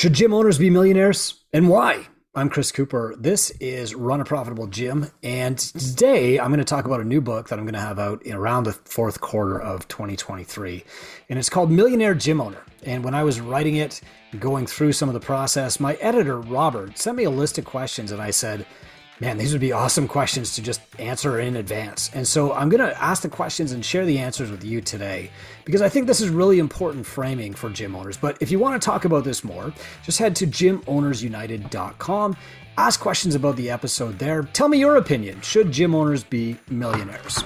Should gym owners be millionaires and why? I'm Chris Cooper. This is Run a Profitable Gym. And today I'm going to talk about a new book that I'm going to have out around the fourth quarter of 2023. And it's called Millionaire Gym Owner. And when I was writing it, going through some of the process, my editor, Robert, sent me a list of questions. And I said, Man, these would be awesome questions to just answer in advance. And so I'm going to ask the questions and share the answers with you today because I think this is really important framing for gym owners. But if you want to talk about this more, just head to gymownersunited.com. Ask questions about the episode there. Tell me your opinion. Should gym owners be millionaires?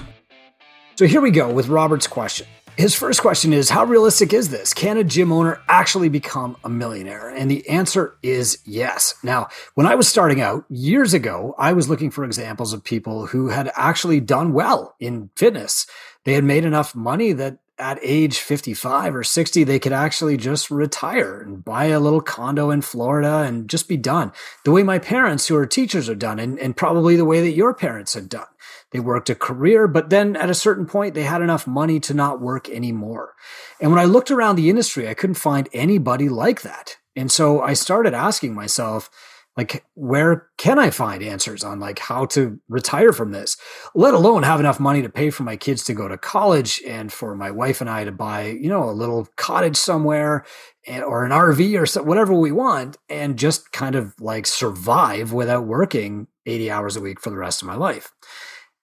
So here we go with Robert's question. His first question is How realistic is this? Can a gym owner actually become a millionaire? And the answer is yes. Now, when I was starting out years ago, I was looking for examples of people who had actually done well in fitness. They had made enough money that at age 55 or 60, they could actually just retire and buy a little condo in Florida and just be done. The way my parents, who are teachers, are done, and, and probably the way that your parents had done. They worked a career, but then at a certain point, they had enough money to not work anymore. And when I looked around the industry, I couldn't find anybody like that. And so I started asking myself, like where can i find answers on like how to retire from this let alone have enough money to pay for my kids to go to college and for my wife and i to buy you know a little cottage somewhere eh, or an rv or so, whatever we want and just kind of like survive without working 80 hours a week for the rest of my life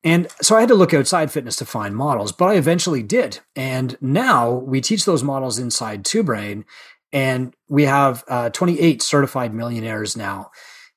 and so I had to look outside fitness to find models, but I eventually did. And now we teach those models inside Two Brain, and we have uh, 28 certified millionaires now.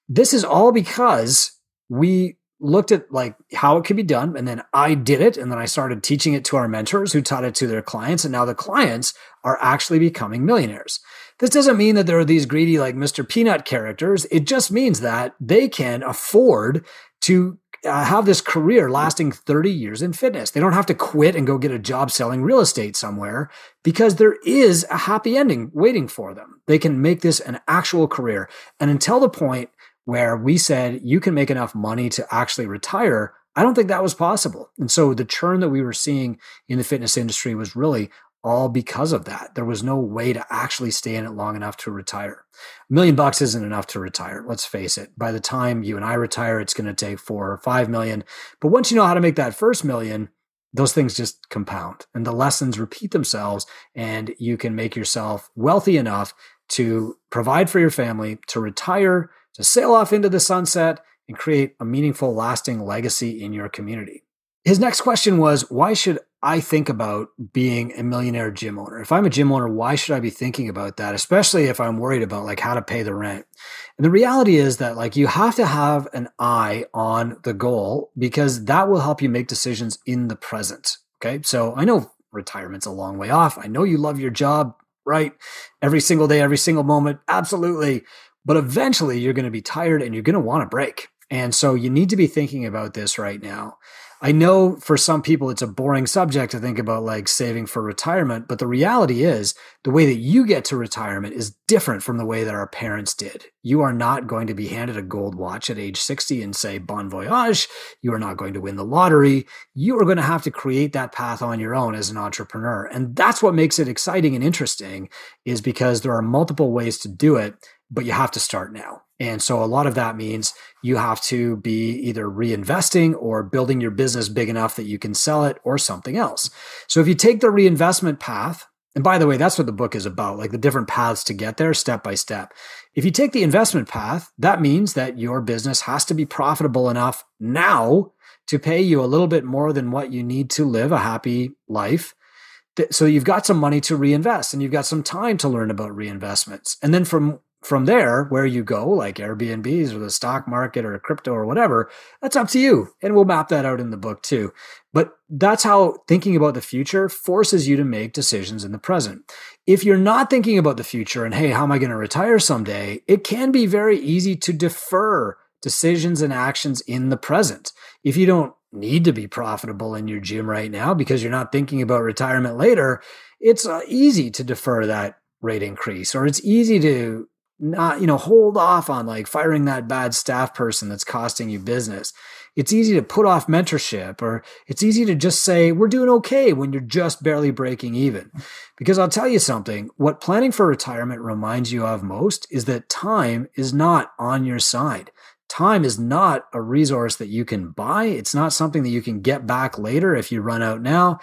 This is all because we looked at like how it could be done and then I did it and then I started teaching it to our mentors who taught it to their clients and now the clients are actually becoming millionaires. This doesn't mean that there are these greedy like Mr. Peanut characters. It just means that they can afford to uh, have this career lasting 30 years in fitness. They don't have to quit and go get a job selling real estate somewhere because there is a happy ending waiting for them. They can make this an actual career. And until the point where we said you can make enough money to actually retire, I don't think that was possible. And so the churn that we were seeing in the fitness industry was really all because of that. There was no way to actually stay in it long enough to retire. A million bucks isn't enough to retire. Let's face it. By the time you and I retire, it's going to take four or five million. But once you know how to make that first million, those things just compound and the lessons repeat themselves and you can make yourself wealthy enough to provide for your family, to retire, to sail off into the sunset and create a meaningful, lasting legacy in your community. His next question was Why should I think about being a millionaire gym owner? If I'm a gym owner, why should I be thinking about that? Especially if I'm worried about like how to pay the rent. And the reality is that like you have to have an eye on the goal because that will help you make decisions in the present. Okay. So I know retirement's a long way off. I know you love your job, right? Every single day, every single moment. Absolutely. But eventually you're going to be tired and you're going to want a break. And so you need to be thinking about this right now. I know for some people it's a boring subject to think about like saving for retirement, but the reality is the way that you get to retirement is different from the way that our parents did. You are not going to be handed a gold watch at age 60 and say bon voyage. You are not going to win the lottery. You are going to have to create that path on your own as an entrepreneur. And that's what makes it exciting and interesting is because there are multiple ways to do it, but you have to start now. And so a lot of that means you have to be either reinvesting or building your business big enough that you can sell it or something else. So if you take the reinvestment path, and by the way, that's what the book is about, like the different paths to get there step by step. If you take the investment path, that means that your business has to be profitable enough now to pay you a little bit more than what you need to live a happy life. So you've got some money to reinvest and you've got some time to learn about reinvestments. And then from from there, where you go, like Airbnbs or the stock market or crypto or whatever, that's up to you. And we'll map that out in the book too. But that's how thinking about the future forces you to make decisions in the present. If you're not thinking about the future and, hey, how am I going to retire someday? It can be very easy to defer decisions and actions in the present. If you don't need to be profitable in your gym right now because you're not thinking about retirement later, it's uh, easy to defer that rate increase or it's easy to not, you know, hold off on like firing that bad staff person that's costing you business. it's easy to put off mentorship or it's easy to just say we're doing okay when you're just barely breaking even. Because I'll tell you something, what planning for retirement reminds you of most is that time is not on your side. Time is not a resource that you can buy. It's not something that you can get back later if you run out now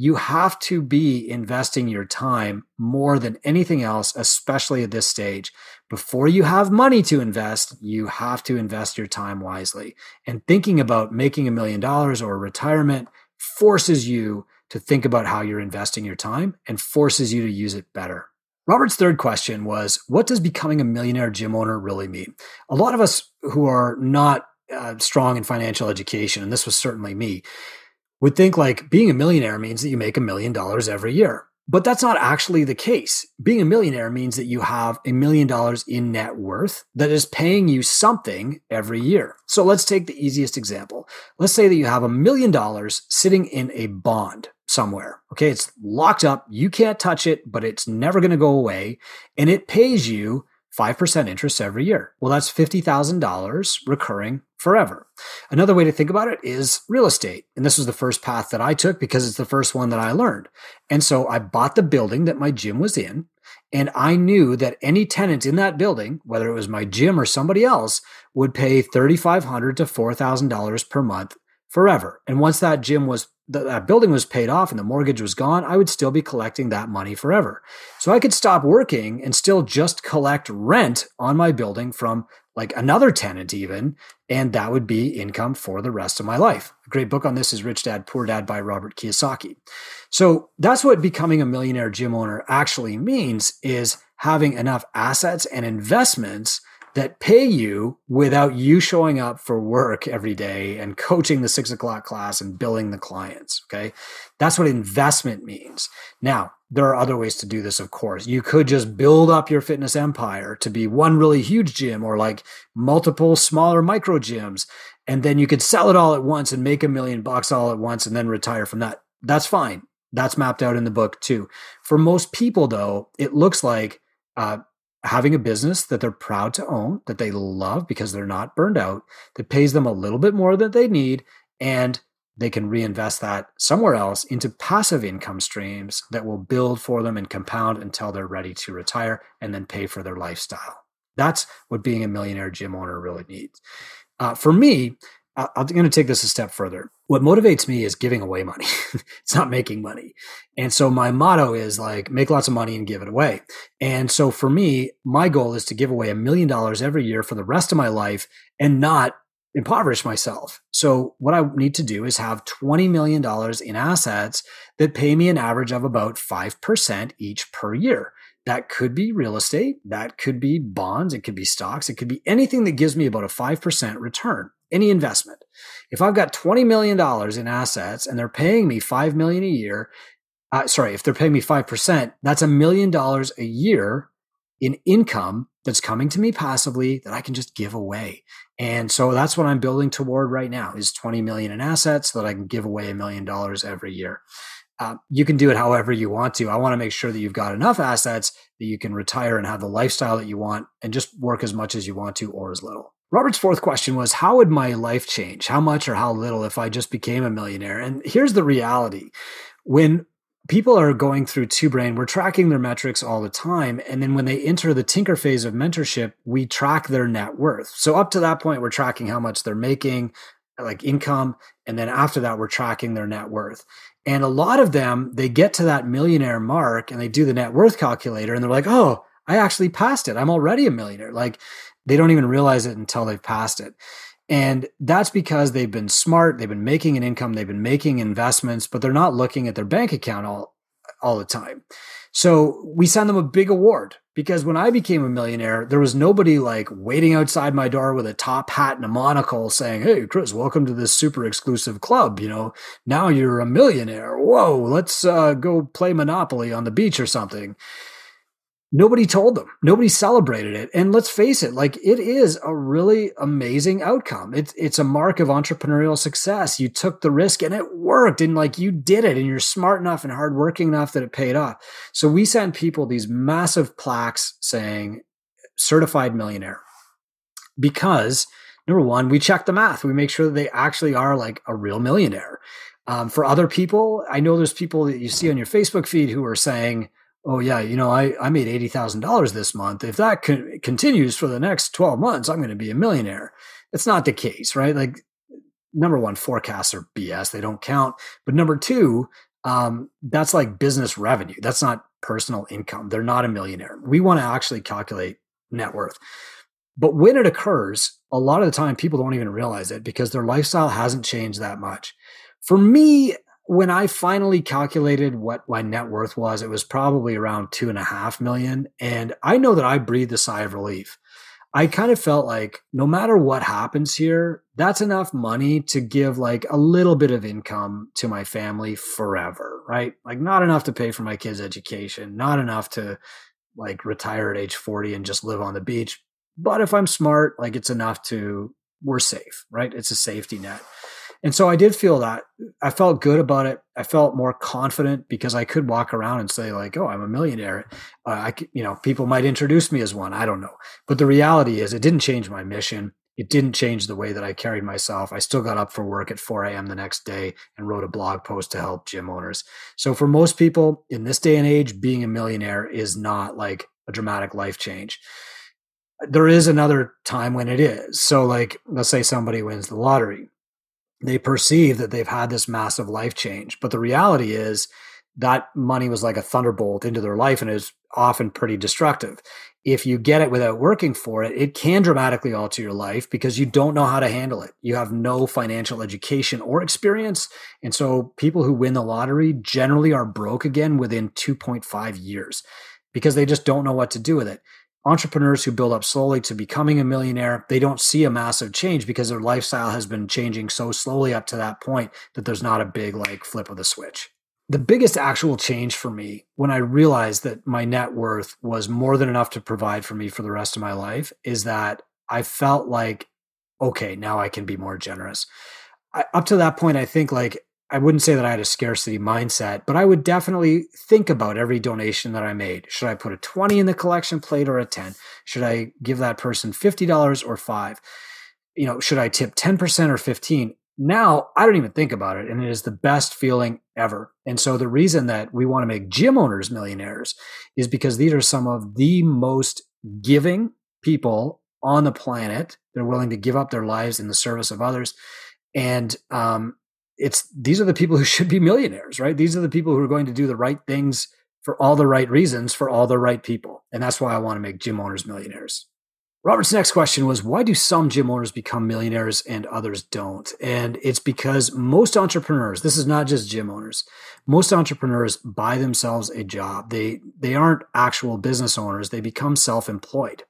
you have to be investing your time more than anything else, especially at this stage. Before you have money to invest, you have to invest your time wisely. And thinking about making a million dollars or retirement forces you to think about how you're investing your time and forces you to use it better. Robert's third question was What does becoming a millionaire gym owner really mean? A lot of us who are not uh, strong in financial education, and this was certainly me, would think like being a millionaire means that you make a million dollars every year. But that's not actually the case. Being a millionaire means that you have a million dollars in net worth that is paying you something every year. So let's take the easiest example. Let's say that you have a million dollars sitting in a bond somewhere. Okay. It's locked up. You can't touch it, but it's never going to go away. And it pays you 5% interest every year. Well, that's $50,000 recurring forever. Another way to think about it is real estate. And this was the first path that I took because it's the first one that I learned. And so I bought the building that my gym was in. And I knew that any tenant in that building, whether it was my gym or somebody else, would pay 3,500 to $4,000 per month forever. And once that gym was that building was paid off and the mortgage was gone, I would still be collecting that money forever. So I could stop working and still just collect rent on my building from like another tenant even, and that would be income for the rest of my life. A great book on this is Rich Dad Poor Dad by Robert Kiyosaki. So that's what becoming a millionaire gym owner actually means is having enough assets and investments that pay you without you showing up for work every day and coaching the six o'clock class and billing the clients. Okay. That's what investment means. Now, there are other ways to do this, of course. You could just build up your fitness empire to be one really huge gym or like multiple smaller micro gyms. And then you could sell it all at once and make a million bucks all at once and then retire from that. That's fine. That's mapped out in the book too. For most people, though, it looks like uh, having a business that they're proud to own, that they love because they're not burned out, that pays them a little bit more than they need, and they can reinvest that somewhere else into passive income streams that will build for them and compound until they're ready to retire and then pay for their lifestyle. That's what being a millionaire gym owner really needs. Uh, for me, I'm going to take this a step further. What motivates me is giving away money. it's not making money. And so my motto is like, make lots of money and give it away. And so for me, my goal is to give away a million dollars every year for the rest of my life and not impoverish myself. So what I need to do is have $20 million in assets that pay me an average of about 5% each per year. That could be real estate. That could be bonds. It could be stocks. It could be anything that gives me about a 5% return any investment. If I've got $20 million in assets and they're paying me 5 million a year, uh, sorry, if they're paying me 5%, that's a million dollars a year in income that's coming to me passively that I can just give away. And so that's what I'm building toward right now is 20 million in assets that I can give away a million dollars every year. Uh, you can do it however you want to. I want to make sure that you've got enough assets that you can retire and have the lifestyle that you want and just work as much as you want to or as little. Robert's fourth question was How would my life change? How much or how little if I just became a millionaire? And here's the reality when people are going through two brain, we're tracking their metrics all the time. And then when they enter the tinker phase of mentorship, we track their net worth. So up to that point, we're tracking how much they're making, like income. And then after that, we're tracking their net worth. And a lot of them, they get to that millionaire mark and they do the net worth calculator and they're like, oh, I actually passed it. I'm already a millionaire. Like they don't even realize it until they've passed it. And that's because they've been smart, they've been making an income, they've been making investments, but they're not looking at their bank account all, all the time. So we send them a big award because when I became a millionaire, there was nobody like waiting outside my door with a top hat and a monocle saying, Hey, Chris, welcome to this super exclusive club. You know, now you're a millionaire. Whoa, let's uh, go play Monopoly on the beach or something nobody told them. Nobody celebrated it. And let's face it like it is a really amazing outcome. It's it's a mark of entrepreneurial success. You took the risk and it worked. And like you did it and you're smart enough and hardworking enough that it paid off. So we send people these massive plaques saying certified millionaire. Because number one, we check the math. We make sure that they actually are like a real millionaire. Um, for other people, I know there's people that you see on your Facebook feed who are saying, oh yeah, you know, I, I made $80,000 this month. If that con- continues for the next 12 months, I'm going to be a millionaire. It's not the case, right? Like number one, forecasts are BS. They don't count. But number two, um, that's like business revenue. That's not personal income. They're not a millionaire. We want to actually calculate net worth. But when it occurs, a lot of the time people don't even realize it because their lifestyle hasn't changed that much. For me, when I finally calculated what my net worth was, it was probably around two and a half million. And I know that I breathed a sigh of relief. I kind of felt like no matter what happens here, that's enough money to give like a little bit of income to my family forever, right? Like not enough to pay for my kids' education, not enough to like retire at age 40 and just live on the beach. But if I'm smart, like it's enough to, we're safe, right? It's a safety net. And so I did feel that I felt good about it. I felt more confident because I could walk around and say like, "Oh, I'm a millionaire." Uh, I, you know, people might introduce me as one. I don't know, but the reality is, it didn't change my mission. It didn't change the way that I carried myself. I still got up for work at 4 a.m. the next day and wrote a blog post to help gym owners. So for most people in this day and age, being a millionaire is not like a dramatic life change there is another time when it is. So, like, let's say somebody wins the lottery they perceive that they've had this massive life change. But the reality is that money was like a thunderbolt into their life and is often pretty destructive. If you get it without working for it, it can dramatically alter your life because you don't know how to handle it. You have no financial education or experience. And so people who win the lottery generally are broke again within 2.5 years because they just don't know what to do with it entrepreneurs who build up slowly to becoming a millionaire, they don't see a massive change because their lifestyle has been changing so slowly up to that point that there's not a big like flip of the switch. The biggest actual change for me when I realized that my net worth was more than enough to provide for me for the rest of my life is that I felt like, okay, now I can be more generous. I, up to that point, I think like I wouldn't say that I had a scarcity mindset, but I would definitely think about every donation that I made. Should I put a 20 in the collection plate or a 10? Should I give that person $50 or 5? You know, should I tip 10% or 15? Now, I don't even think about it and it is the best feeling ever. And so the reason that we want to make gym owners millionaires is because these are some of the most giving people on the planet. They're willing to give up their lives in the service of others. And um, it's these are the people who should be millionaires, right? These are the people who are going to do the right things for all the right reasons for all the right people. And that's why I want to make gym owners millionaires. Robert's next question was why do some gym owners become millionaires and others don't? And it's because most entrepreneurs, this is not just gym owners, most entrepreneurs buy themselves a job. They they aren't actual business owners, they become self-employed.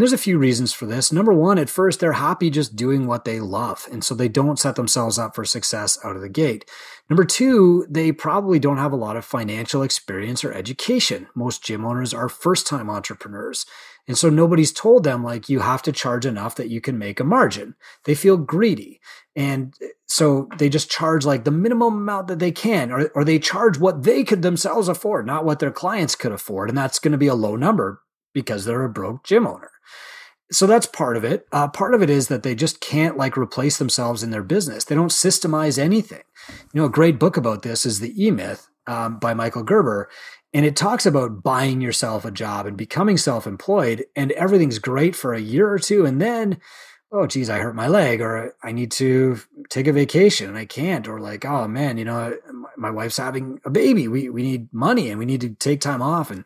And there's a few reasons for this. Number one, at first, they're happy just doing what they love. And so they don't set themselves up for success out of the gate. Number two, they probably don't have a lot of financial experience or education. Most gym owners are first time entrepreneurs. And so nobody's told them, like, you have to charge enough that you can make a margin. They feel greedy. And eh, so they just charge like the minimum amount that they can, or, or they charge what they could themselves afford, not what their clients could afford. And that's going to be a low number because they're a broke gym owner so that's part of it. Uh, part of it is that they just can't like replace themselves in their business. They don't systemize anything. You know, a great book about this is The E Myth um, by Michael Gerber. And it talks about buying yourself a job and becoming self employed, and everything's great for a year or two. And then, oh, geez, I hurt my leg, or I need to take a vacation and I can't, or like, oh man, you know, my wife's having a baby. We, we need money and we need to take time off. And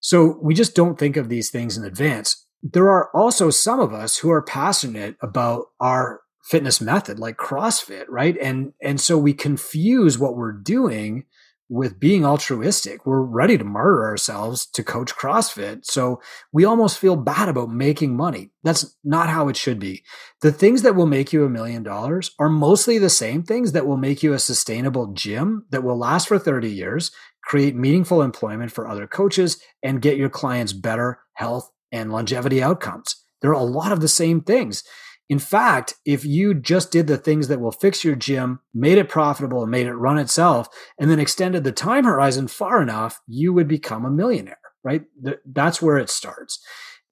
so we just don't think of these things in advance there are also some of us who are passionate about our fitness method like CrossFit, right? And and so we confuse what we're doing with being altruistic. We're ready to murder ourselves to coach CrossFit. So we almost feel bad about making money. That's not how it should be. The things that will make you a million dollars are mostly the same things that will make you a sustainable gym that will last for 30 years, create meaningful employment for other coaches, and get your clients better health and longevity outcomes. There are a lot of the same things. In fact, if you just did the things that will fix your gym, made it profitable and made it run itself, and then extended the time horizon far enough, you would become a millionaire, right? That's where it starts.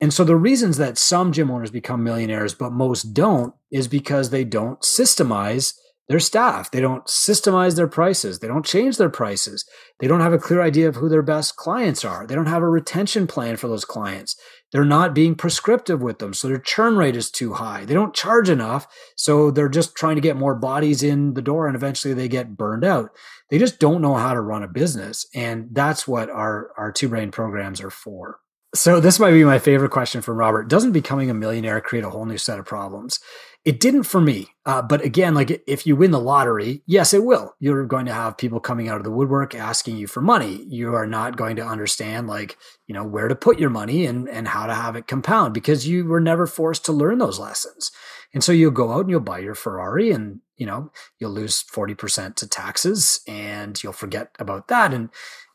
And so the reasons that some gym owners become millionaires, but most don't, is because they don't systemize their staff. They don't systemize their prices. They don't change their prices. They don't have a clear idea of who their best clients are. They don't have a retention plan for those clients. They're not being prescriptive with them. So their churn rate is too high. They don't charge enough. So they're just trying to get more bodies in the door and eventually they get burned out. They just don't know how to run a business. And that's what our, our two brain programs are for. So this might be my favorite question from Robert. Doesn't becoming a millionaire create a whole new set of problems? It didn't for me. Uh, but again, like if you win the lottery, yes, it will. You're going to have people coming out of the woodwork asking you for money. You are not going to understand like, you know, where to put your money and, and how to have it compound because you were never forced to learn those lessons. And so you'll go out and you'll buy your Ferrari and, you know, you'll lose 40% to taxes and you'll forget about that. And,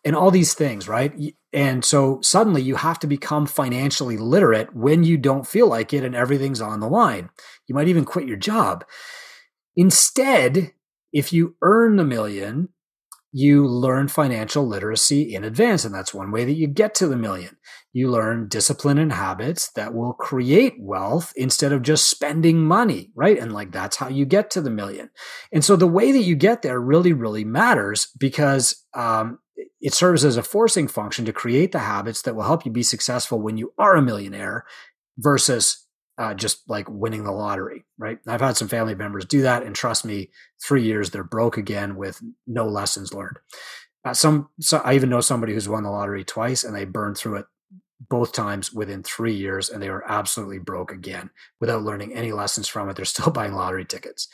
and all these things, right? And so suddenly you have to become financially literate when you don't feel like it and everything's on the line. You might even quit your job. Instead, if you earn the million, you learn financial literacy in advance. And that's one way that you get to the million. You learn discipline and habits that will create wealth instead of just spending money, right? And like that's how you get to the million. And so the way that you get there really, really matters because um, it serves as a forcing function to create the habits that will help you be successful when you are a millionaire versus uh, just like winning the lottery, right? I've had some family members do that, and trust me, three years they're broke again with no lessons learned. Uh, some, so I even know somebody who's won the lottery twice, and they burned through it both times within three years, and they were absolutely broke again without learning any lessons from it. They're still buying lottery tickets.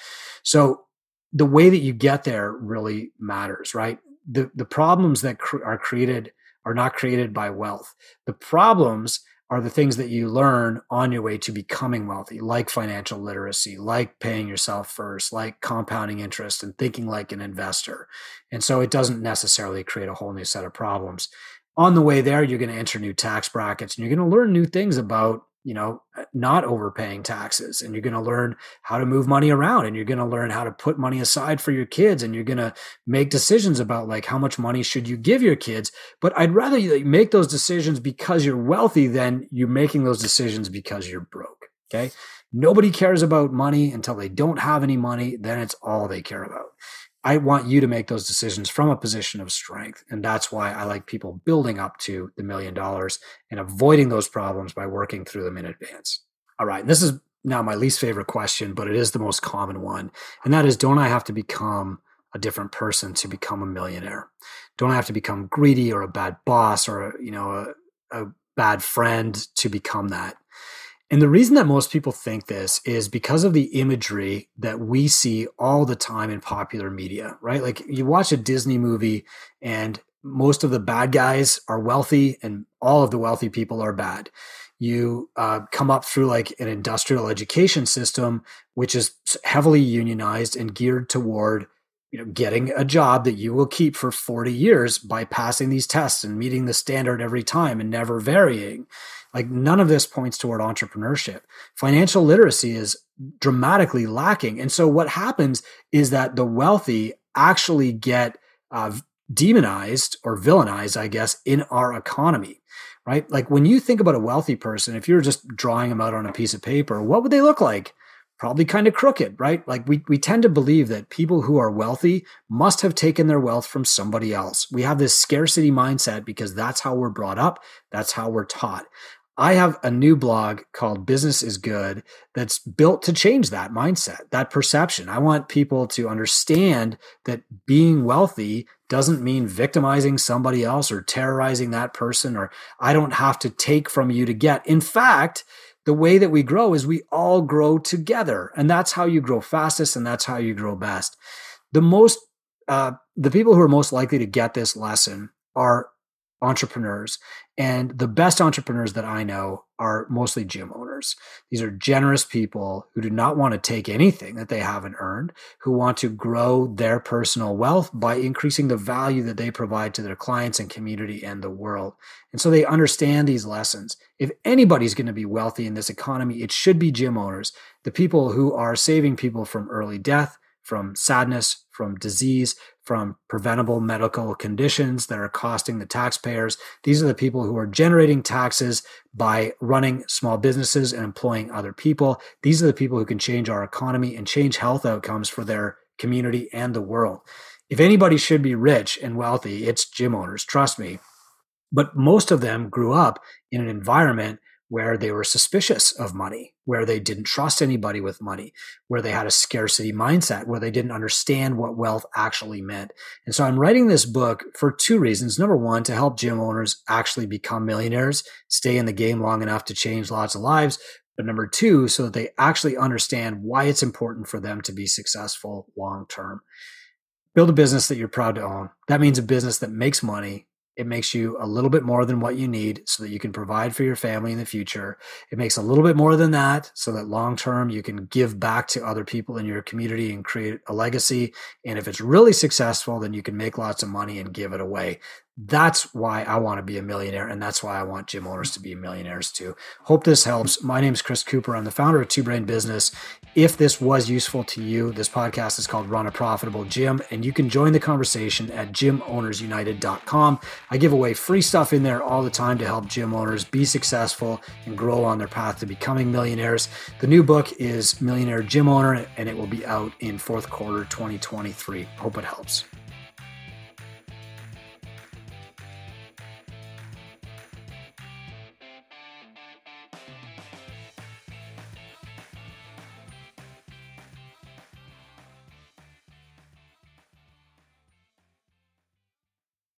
So the way that you get there really matters, right? The the problems that cr- are created are not created by wealth. The problems are the things that you learn on your way to becoming wealthy, like financial literacy, like paying yourself first, like compounding interest and thinking like an investor. And so it doesn't necessarily create a whole new set of problems. On the way there, you're going to enter new tax brackets and you're going to learn new things about you know, uh, not overpaying taxes. And you're going to learn how to move money around and you're going to learn how to put money aside for your kids and you're going to make decisions about like how much money should you give your kids. But I'd rather you make those decisions because you're wealthy than you're making those decisions because you're broke. Okay. Nobody cares about money until they don't have any money. Then it's all they care about. I want you to make those decisions from a position of strength. And that's why I like people building up to the million dollars and avoiding those problems by working through them in advance. All right. And This is now my least favorite question, but it is the most common one. And that is don't I have to become a different person to become a millionaire? Don't I have to become greedy or a bad boss or, you know, a, a bad friend to become that? And the reason that most people think this is because of the imagery that we see all the time in popular media, right? Like you watch a Disney movie and most of the bad guys are wealthy and all of the wealthy people are bad. You uh, come up through like an industrial education system, which is heavily unionized and geared toward you know getting a job that you will keep for 40 years by passing these tests and meeting the standard every time and never varying like none of this points toward entrepreneurship. Financial literacy is dramatically lacking. And so what happens is that the wealthy actually get uh, demonized or villainized, I guess, in our economy, right? Like when you think about a wealthy person, if you're just drawing them out on a piece of paper, what would they look like? Probably kind of crooked, right? Like we, we tend to believe that people who are wealthy must have taken their wealth from somebody else. We have this scarcity mindset because that's how we're brought up. That's how we're taught. I have a new blog called Business is Good that's built to change that mindset, that perception. I want people to understand that being wealthy doesn't mean victimizing somebody else or terrorizing that person, or I don't have to take from you to get. In fact, the way that we grow is we all grow together. And that's how you grow fastest and that's how you grow best. The most, uh, the people who are most likely to get this lesson are entrepreneurs. And the best entrepreneurs that I know are mostly gym owners. These are generous people who do not want to take anything that they haven't earned, who want to grow their personal wealth by increasing the value that they provide to their clients and community and the world. And so they understand these lessons. If anybody's going to be wealthy in this economy, it should be gym owners, the people who are saving people from early death, from sadness, from disease, from preventable medical conditions that are costing the taxpayers. These are the people who are generating taxes by running small businesses and employing other people. These are the people who can change our economy and change health outcomes for their community and the world. If anybody should be rich and wealthy, it's gym owners, trust me. But most of them grew up in an environment where they were suspicious of money, where they didn't trust anybody with money, where they had a scarcity mindset, where they didn't understand what wealth actually meant. And so I'm writing this book for two reasons. Number one, to help gym owners actually become millionaires, stay in the game long enough to change lots of lives. But number two, so that they actually understand why it's important for them to be successful long term. Build a business that you're proud to own. That means a business that makes money it makes you a little bit more than what you need so that you can provide for your family in the future. It makes a little bit more than that so that long term you can give back to other people in your community and create a legacy. And if it's really successful, then you can make lots of money and give it away. That's why I want to be a millionaire. And that's why I want gym owners to be millionaires too. Hope this helps. My name is Chris Cooper. I'm the founder of Two Brain Business. If this was useful to you, this podcast is called Run a Profitable Gym, and you can join the conversation at gymownersunited.com. I give away free stuff in there all the time to help gym owners be successful and grow on their path to becoming millionaires. The new book is Millionaire Gym Owner, and it will be out in fourth quarter 2023. Hope it helps.